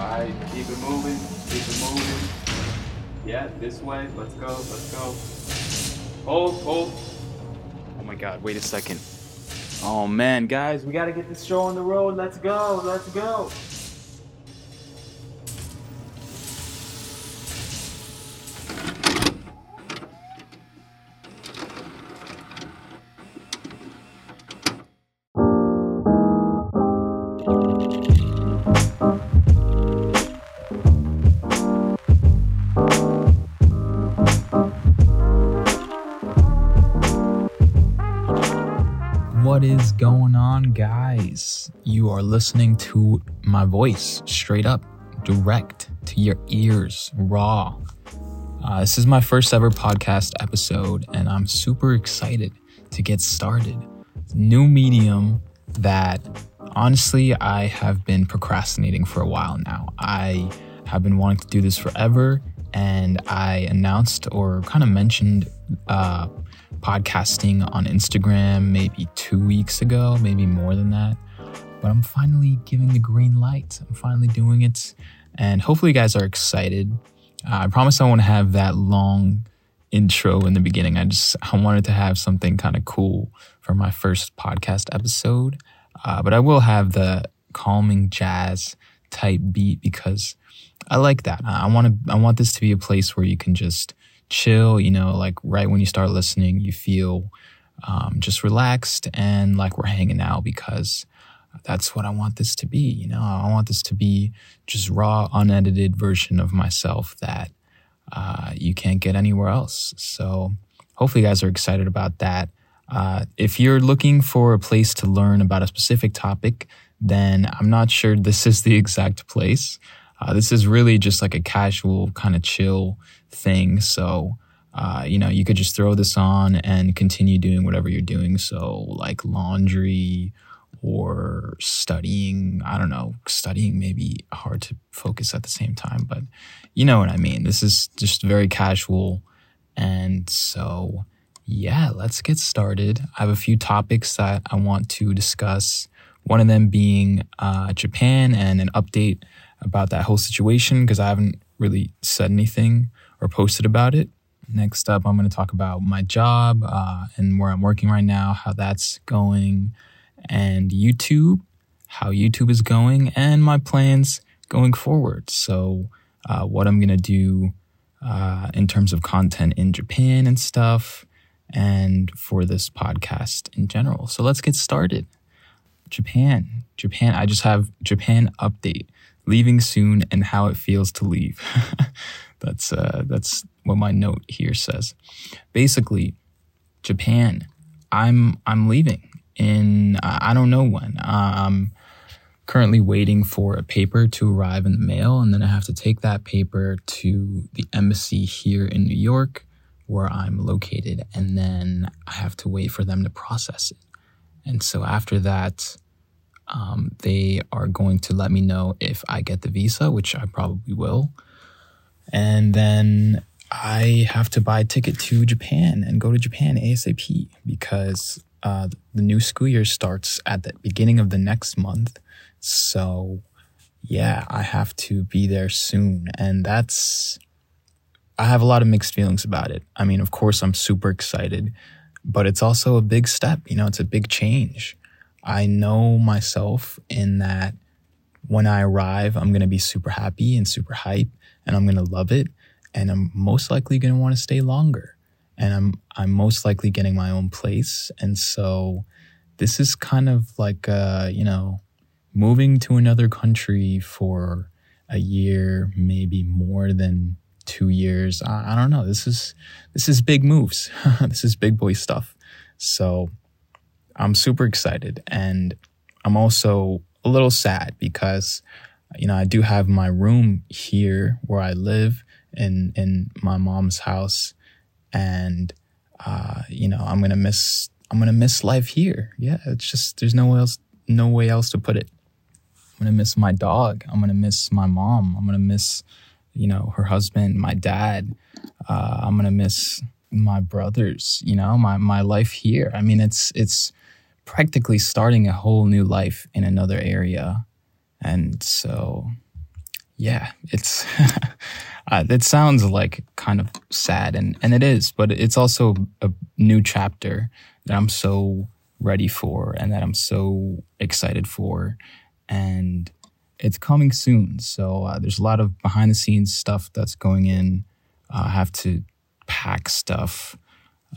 Alright, keep it moving, keep it moving. Yeah, this way. Let's go, let's go. Hold, hold. Oh my god, wait a second. Oh man, guys, we gotta get this show on the road. Let's go, let's go. Guys? You are listening to my voice straight up, direct to your ears, raw. Uh, this is my first ever podcast episode, and I'm super excited to get started. New medium that honestly I have been procrastinating for a while now. I have been wanting to do this forever, and I announced or kind of mentioned uh, podcasting on Instagram maybe two weeks ago, maybe more than that. But I'm finally giving the green light. I'm finally doing it. And hopefully, you guys are excited. Uh, I promise I won't have that long intro in the beginning. I just I wanted to have something kind of cool for my first podcast episode. Uh, but I will have the calming jazz type beat because I like that. I want to I want this to be a place where you can just chill, you know, like right when you start listening, you feel um, just relaxed and like we're hanging out because that's what I want this to be. You know, I want this to be just raw, unedited version of myself that uh, you can't get anywhere else. So hopefully, you guys are excited about that. Uh, if you're looking for a place to learn about a specific topic, then I'm not sure this is the exact place. Uh, this is really just like a casual kind of chill thing. So, uh, you know, you could just throw this on and continue doing whatever you're doing. So, like laundry or studying. I don't know, studying may be hard to focus at the same time, but you know what I mean. This is just very casual. And so, yeah, let's get started. I have a few topics that I want to discuss. One of them being uh, Japan and an update about that whole situation because I haven't really said anything or posted about it. Next up, I'm going to talk about my job uh, and where I'm working right now, how that's going, and YouTube, how YouTube is going, and my plans going forward. So, uh, what I'm going to do uh, in terms of content in Japan and stuff, and for this podcast in general. So, let's get started. Japan. Japan. I just have Japan update. Leaving soon and how it feels to leave. that's uh, that's what my note here says. Basically, Japan. I'm I'm leaving in I don't know when. I'm currently waiting for a paper to arrive in the mail, and then I have to take that paper to the embassy here in New York, where I'm located, and then I have to wait for them to process it. And so after that, um, they are going to let me know if I get the visa, which I probably will. And then I have to buy a ticket to Japan and go to Japan ASAP because uh, the new school year starts at the beginning of the next month. So, yeah, I have to be there soon. And that's, I have a lot of mixed feelings about it. I mean, of course, I'm super excited, but it's also a big step. You know, it's a big change. I know myself in that when I arrive, I'm going to be super happy and super hype and I'm going to love it. And I'm most likely going to want to stay longer. And I'm, I'm most likely getting my own place. And so this is kind of like, uh, you know, moving to another country for a year, maybe more than two years. I, I don't know. This is, this is big moves. this is big boy stuff. So I'm super excited and I'm also a little sad because you know I do have my room here where I live in in my mom's house and uh, you know I'm gonna miss I'm gonna miss life here. Yeah, it's just there's no else no way else to put it. I'm gonna miss my dog. I'm gonna miss my mom. I'm gonna miss you know her husband, my dad. Uh, I'm gonna miss my brothers. You know my my life here. I mean it's it's practically starting a whole new life in another area. And so, yeah, it's uh, it sounds like kind of sad, and and it is, but it's also a new chapter that I'm so ready for, and that I'm so excited for, and it's coming soon. So uh, there's a lot of behind the scenes stuff that's going in. Uh, I have to pack stuff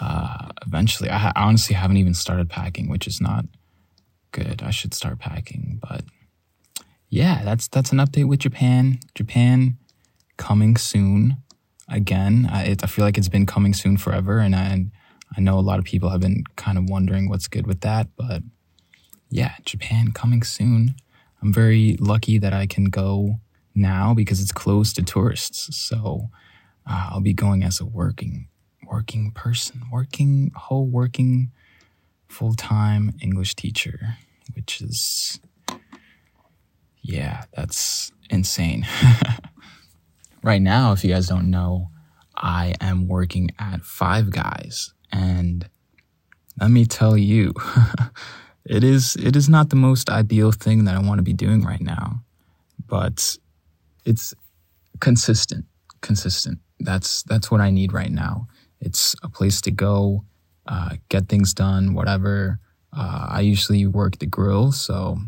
uh, eventually. I, ha- I honestly haven't even started packing, which is not good. I should start packing, but yeah, that's that's an update with Japan. Japan coming soon. Again, I, it, I feel like it's been coming soon forever, and I I know a lot of people have been kind of wondering what's good with that, but yeah, Japan coming soon. I'm very lucky that I can go now because it's closed to tourists. So uh, I'll be going as a working working person, working whole working full time English teacher, which is yeah, that's insane. right now, if you guys don't know, I am working at Five Guys, and let me tell you, it is it is not the most ideal thing that I want to be doing right now, but it's consistent, consistent. That's that's what I need right now. It's a place to go, uh, get things done, whatever. Uh, I usually work the grill, so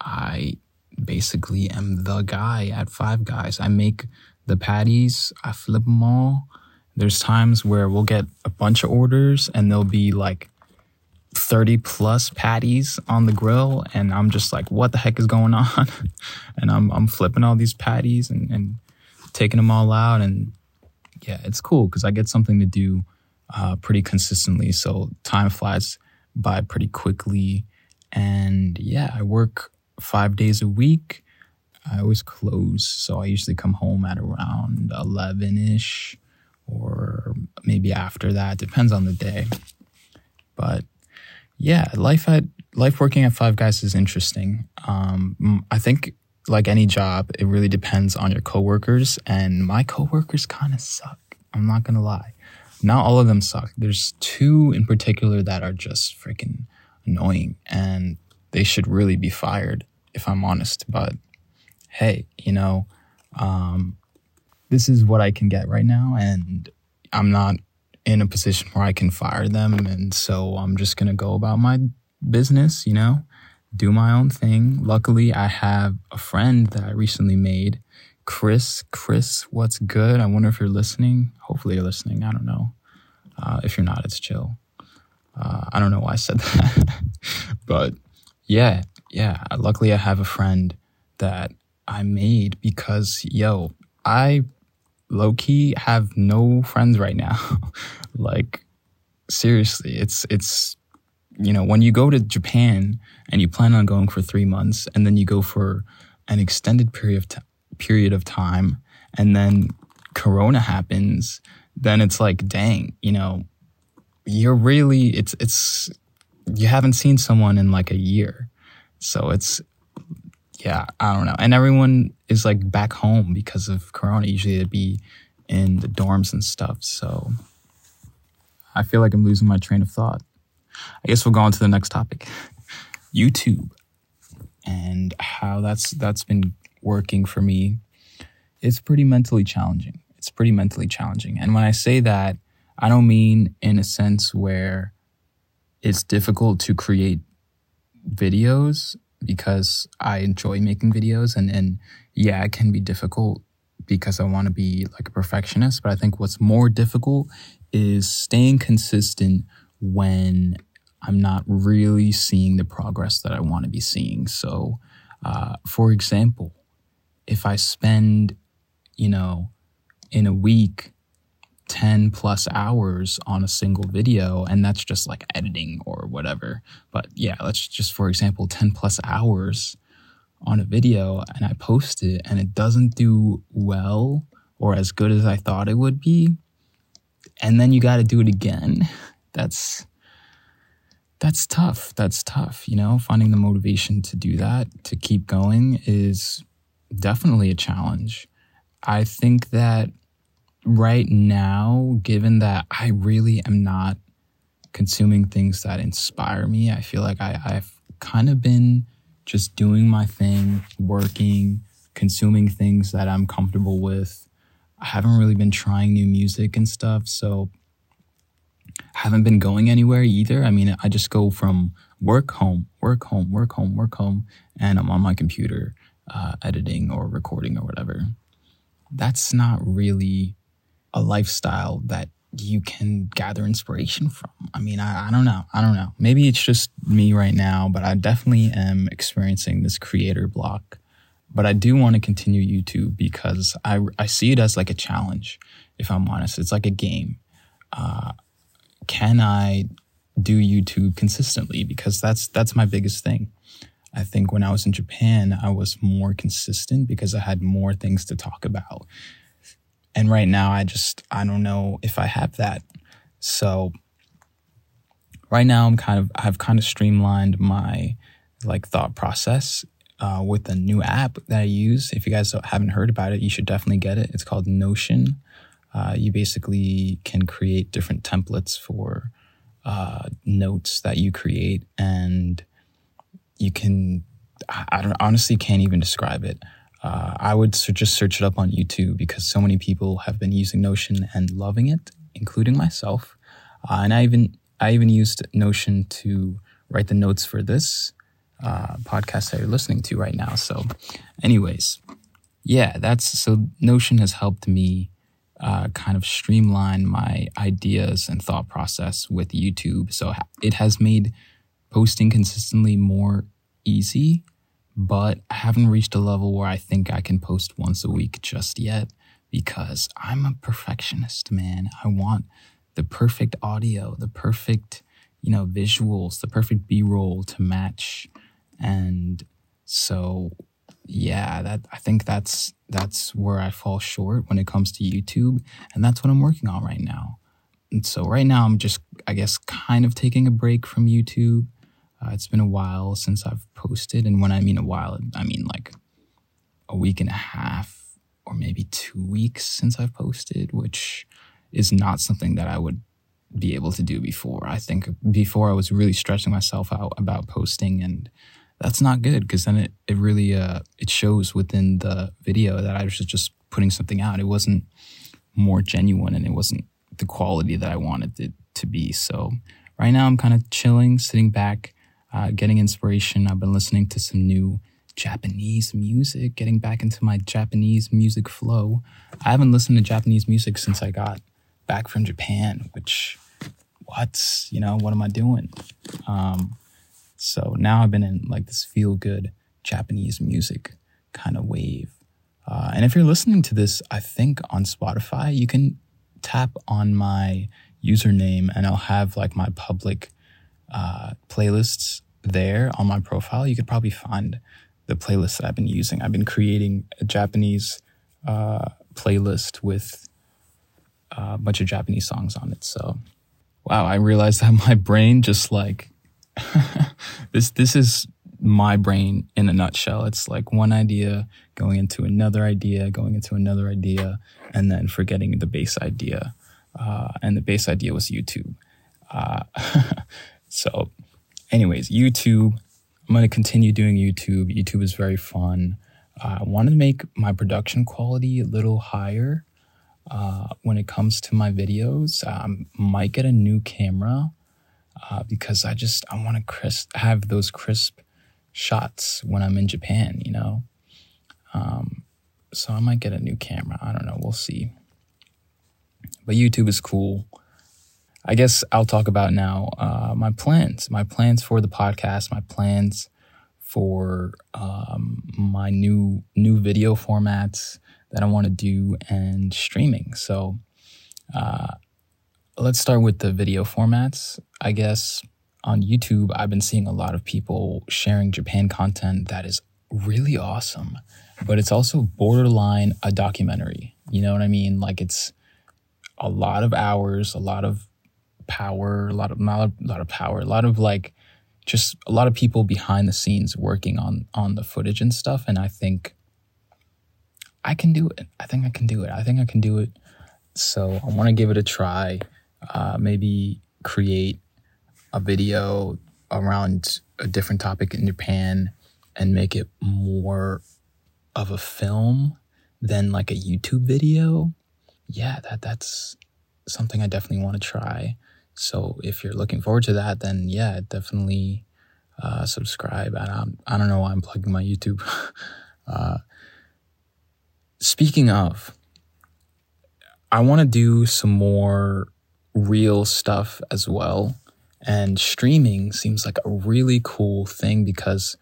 I basically am the guy at Five Guys. I make the patties, I flip them all. There's times where we'll get a bunch of orders and there'll be like 30 plus patties on the grill and I'm just like what the heck is going on? and I'm I'm flipping all these patties and, and taking them all out and yeah, it's cool because I get something to do uh, pretty consistently. So time flies by pretty quickly. And yeah, I work five days a week. I always close. So I usually come home at around 11 ish or maybe after that. Depends on the day. But yeah, life at life working at Five Guys is interesting. Um, I think like any job, it really depends on your coworkers, and my coworkers kind of suck. I'm not gonna lie. Not all of them suck. There's two in particular that are just freaking annoying, and they should really be fired, if I'm honest. But hey, you know, um, this is what I can get right now, and I'm not in a position where I can fire them, and so I'm just gonna go about my business, you know do my own thing. Luckily, I have a friend that I recently made, Chris. Chris, what's good? I wonder if you're listening. Hopefully, you're listening. I don't know. Uh, if you're not, it's chill. Uh, I don't know why I said that, but yeah, yeah. Uh, luckily, I have a friend that I made because, yo, I low key have no friends right now. like, seriously, it's it's you know, when you go to Japan and you plan on going for three months and then you go for an extended period of, t- period of time and then Corona happens, then it's like, dang, you know, you're really, it's, it's, you haven't seen someone in like a year. So it's, yeah, I don't know. And everyone is like back home because of Corona. Usually they'd be in the dorms and stuff. So I feel like I'm losing my train of thought. I guess we'll go on to the next topic YouTube and how that's that's been working for me. It's pretty mentally challenging. It's pretty mentally challenging. And when I say that, I don't mean in a sense where it's difficult to create videos because I enjoy making videos and, and yeah, it can be difficult because I want to be like a perfectionist. But I think what's more difficult is staying consistent when I'm not really seeing the progress that I want to be seeing. So, uh, for example, if I spend, you know, in a week, 10 plus hours on a single video, and that's just like editing or whatever. But yeah, let's just, for example, 10 plus hours on a video and I post it and it doesn't do well or as good as I thought it would be. And then you got to do it again. That's, that's tough. That's tough. You know, finding the motivation to do that, to keep going is definitely a challenge. I think that right now, given that I really am not consuming things that inspire me, I feel like I, I've kind of been just doing my thing, working, consuming things that I'm comfortable with. I haven't really been trying new music and stuff, so I haven't been going anywhere either. I mean, I just go from work home, work home, work home, work home, and I'm on my computer uh, editing or recording or whatever. That's not really a lifestyle that you can gather inspiration from. I mean, I, I don't know. I don't know. Maybe it's just me right now, but I definitely am experiencing this creator block. But I do want to continue YouTube because I, I see it as like a challenge, if I'm honest. It's like a game. Uh, can I do YouTube consistently? Because that's that's my biggest thing. I think when I was in Japan, I was more consistent because I had more things to talk about. And right now, I just, I don't know if I have that. So right now, I'm kind of, I've kind of streamlined my like thought process uh, with a new app that I use. If you guys haven't heard about it, you should definitely get it. It's called Notion. Uh, you basically can create different templates for uh, notes that you create, and you can. I don't honestly can't even describe it. Uh, I would just search it up on YouTube because so many people have been using Notion and loving it, including myself. Uh, and I even I even used Notion to write the notes for this uh, podcast that you're listening to right now. So, anyways, yeah, that's so Notion has helped me uh, kind of streamline my ideas and thought process with YouTube. So it has made posting consistently more easy but I haven't reached a level where I think I can post once a week just yet because I'm a perfectionist, man. I want the perfect audio, the perfect, you know, visuals, the perfect B-roll to match. And so yeah, that I think that's that's where I fall short when it comes to YouTube, and that's what I'm working on right now. And so right now I'm just I guess kind of taking a break from YouTube uh, it's been a while since I've posted. And when I mean a while, I mean like a week and a half or maybe two weeks since I've posted, which is not something that I would be able to do before. I think before I was really stressing myself out about posting and that's not good because then it, it really uh, it shows within the video that I was just putting something out. It wasn't more genuine and it wasn't the quality that I wanted it to be. So right now I'm kind of chilling, sitting back, uh, getting inspiration. I've been listening to some new Japanese music, getting back into my Japanese music flow. I haven't listened to Japanese music since I got back from Japan, which, what, you know, what am I doing? Um, so now I've been in like this feel good Japanese music kind of wave. Uh, and if you're listening to this, I think on Spotify, you can tap on my username and I'll have like my public uh, playlists there on my profile, you could probably find the playlist that I've been using. I've been creating a Japanese uh, playlist with a bunch of Japanese songs on it. So, wow, I realized that my brain just like this. This is my brain in a nutshell. It's like one idea going into another idea, going into another idea, and then forgetting the base idea. Uh, and the base idea was YouTube. Uh, so anyways, YouTube. I'm going to continue doing YouTube. YouTube is very fun. Uh, I want to make my production quality a little higher uh, when it comes to my videos. I um, might get a new camera uh, because I just I want to crisp have those crisp shots when I'm in Japan. You know, um, so I might get a new camera. I don't know. We'll see. But YouTube is cool. I guess I'll talk about now uh, my plans, my plans for the podcast, my plans for um, my new new video formats that I want to do and streaming. So uh, let's start with the video formats. I guess on YouTube, I've been seeing a lot of people sharing Japan content that is really awesome, but it's also borderline a documentary. You know what I mean? Like it's a lot of hours, a lot of power, a lot of a lot of power, a lot of like just a lot of people behind the scenes working on on the footage and stuff. And I think I can do it. I think I can do it. I think I can do it. So I want to give it a try. Uh, maybe create a video around a different topic in Japan and make it more of a film than like a YouTube video, yeah, that that's something I definitely want to try. So if you're looking forward to that, then yeah, definitely uh, subscribe. I don't, I don't know why I'm plugging my YouTube. uh, speaking of, I want to do some more real stuff as well. And streaming seems like a really cool thing because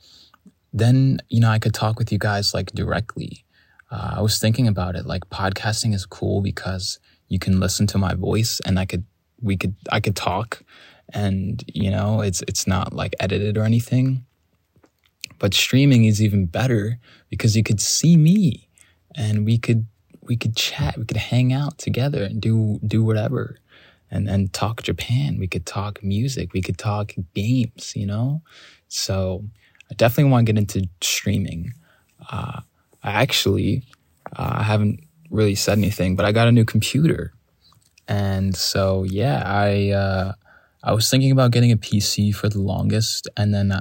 then, you know, I could talk with you guys like directly. Uh, I was thinking about it. Like podcasting is cool because you can listen to my voice and I could, we could, I could talk and, you know, it's, it's not like edited or anything. But streaming is even better because you could see me and we could, we could chat, we could hang out together and do, do whatever and then talk Japan. We could talk music. We could talk games, you know? So I definitely want to get into streaming. Uh, I actually, uh, I haven't really said anything, but I got a new computer. And so, yeah, I, uh, I was thinking about getting a PC for the longest. And then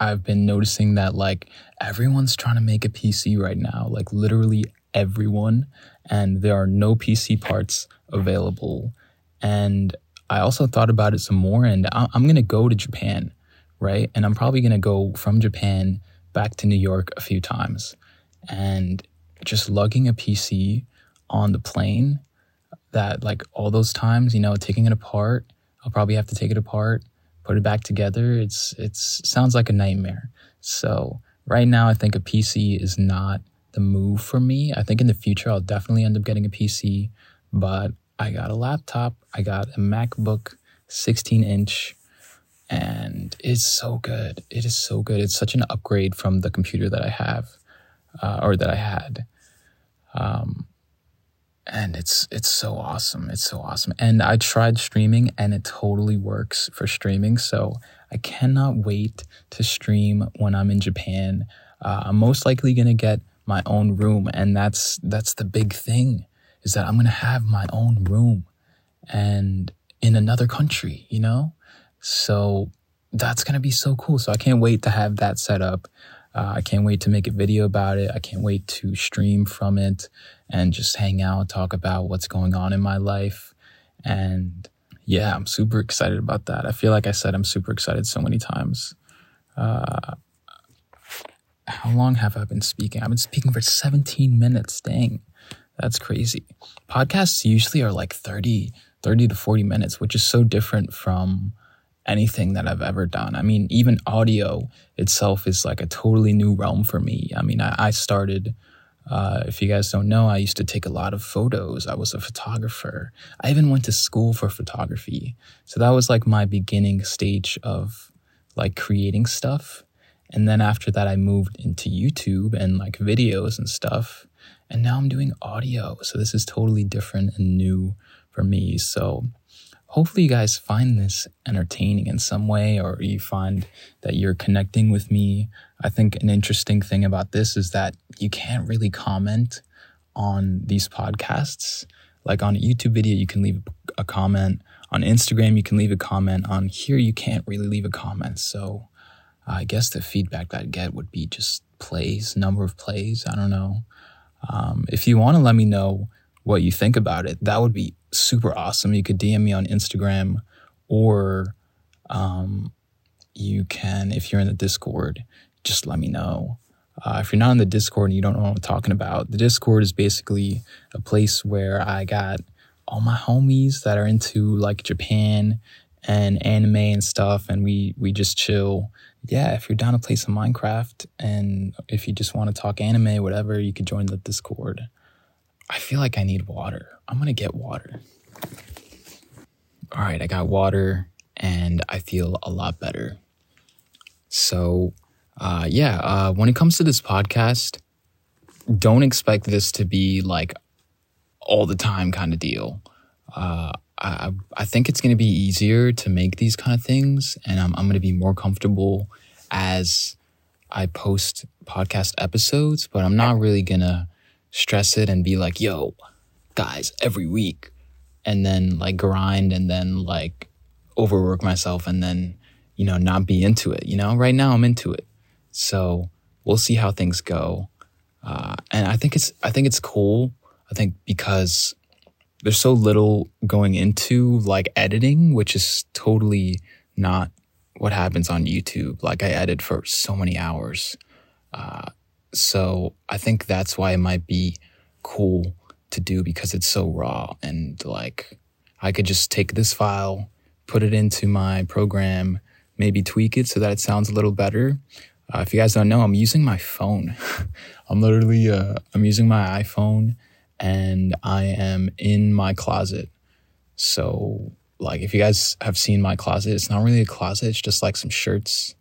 I've been noticing that like everyone's trying to make a PC right now, like literally everyone. And there are no PC parts available and I also thought about it some more and I'm going to go to Japan, right? And I'm probably to go from Japan back to New York a few times. And just lugging a PC on the plane that like all those times, you know, taking it apart, I'll probably have to take it apart, put it back together. It's it's sounds like a nightmare. So, right now I think a PC is not the move for me. I think in the future I'll definitely end up getting a PC, but I got a laptop. I got a MacBook 16 inch and it's so good. It is so good. It's such an upgrade from the computer that I have uh, or that I had. Um, and it's it's so awesome. It's so awesome. And I tried streaming and it totally works for streaming. So I cannot wait to stream when I'm in Japan. Uh, I'm most likely gonna get my own room, and that's that's the big thing is that I'm going to have my own room and in another country, you know? So that's going to be so cool. So I can't wait to have that set up. Uh, I can't wait to make a video about it. I can't wait to stream from it and just hang out, talk about what's going on in my life. And yeah, I'm super excited about that. I feel like I said I'm super excited so many times. Uh, how long have I been speaking? I've been speaking for 17 minutes. Dang. That's crazy. Podcasts usually are like 30, 30 to 40 minutes, which is so different from anything that I've ever done. I mean, even audio itself is like a totally new realm for me. I mean, I, I started, uh, if you guys don't know, I used to take a lot of photos. I was a photographer. I even went to school for photography. So that was like my beginning stage of like creating stuff. And then after that, I moved into YouTube and like videos and stuff. And now I'm doing audio. So this is totally different and new for me. So hopefully you guys find this entertaining in some way or you find that you're connecting with me. I think an interesting thing about this is that you can't really comment on these podcasts. Like on a YouTube video, you can leave a comment. On Instagram, you can leave a comment. On here, you can't really leave a comment. So I guess the feedback that I get would be just plays, number of plays. I don't know. Um, if you want to let me know what you think about it, that would be super awesome. You could DM me on Instagram or um, you can, if you're in the Discord, just let me know. Uh, if you're not in the Discord and you don't know what I'm talking about, the Discord is basically a place where I got all my homies that are into like Japan and anime and stuff, and we we just chill yeah, if you're down to play some Minecraft and if you just want to talk anime, whatever, you could join the Discord. I feel like I need water. I'm going to get water. All right, I got water and I feel a lot better. So, uh, yeah, uh, when it comes to this podcast, don't expect this to be like all the time kind of deal. Uh, I, I think it's going to be easier to make these kind of things, and I'm, I'm going to be more comfortable as I post podcast episodes, but I'm not really going to stress it and be like, yo, guys, every week, and then like grind and then like overwork myself and then, you know, not be into it. You know, right now I'm into it. So we'll see how things go. uh, and I think it's I think it's cool. I think because there's so little going into like editing, which is totally not what happens on YouTube. Like I edit for so many hours. Uh, so I think that's why it might be cool to do because it's so raw and like I could just take this file, put it into my program, maybe tweak it so that it sounds a little better. Uh, if you guys don't know, I'm using my phone. I'm literally uh, I'm using my iPhone and I am in my closet. So like if you guys have seen my closet, it's not really a closet, it's just like some shirts.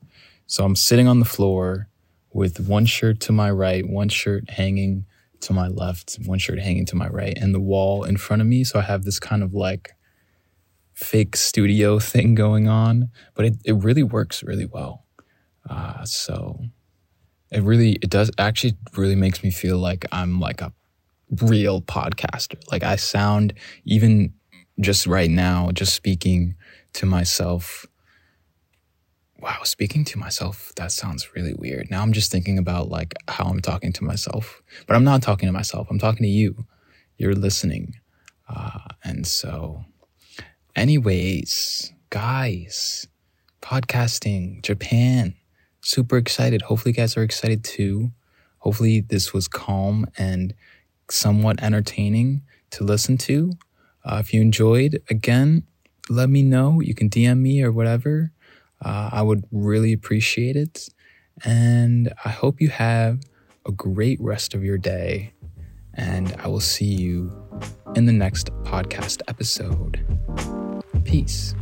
So I'm sitting on the floor with one shirt to my right, one shirt hanging to my left, one shirt hanging to my right, and the wall in front of me. So I have this kind of like fake studio thing going on, but it, it really works really well. Uh, so it really, it does actually really makes me feel like I'm like a real podcaster. Like I sound even just right now, just speaking to myself wow, speaking to myself, that sounds really weird. Now I'm just thinking about like how I'm talking to myself, but I'm not talking to myself. I'm talking to you. You're listening. Uh, and so, anyways, guys, podcasting, Japan, super excited. Hopefully, you guys are excited too. Hopefully, this was calm and somewhat entertaining to listen to. Uh, if you enjoyed, again, let me know. You can DM me or whatever. Uh, I would really appreciate it. And I hope you have a great rest of your day. And I will see you in the next podcast episode. Peace.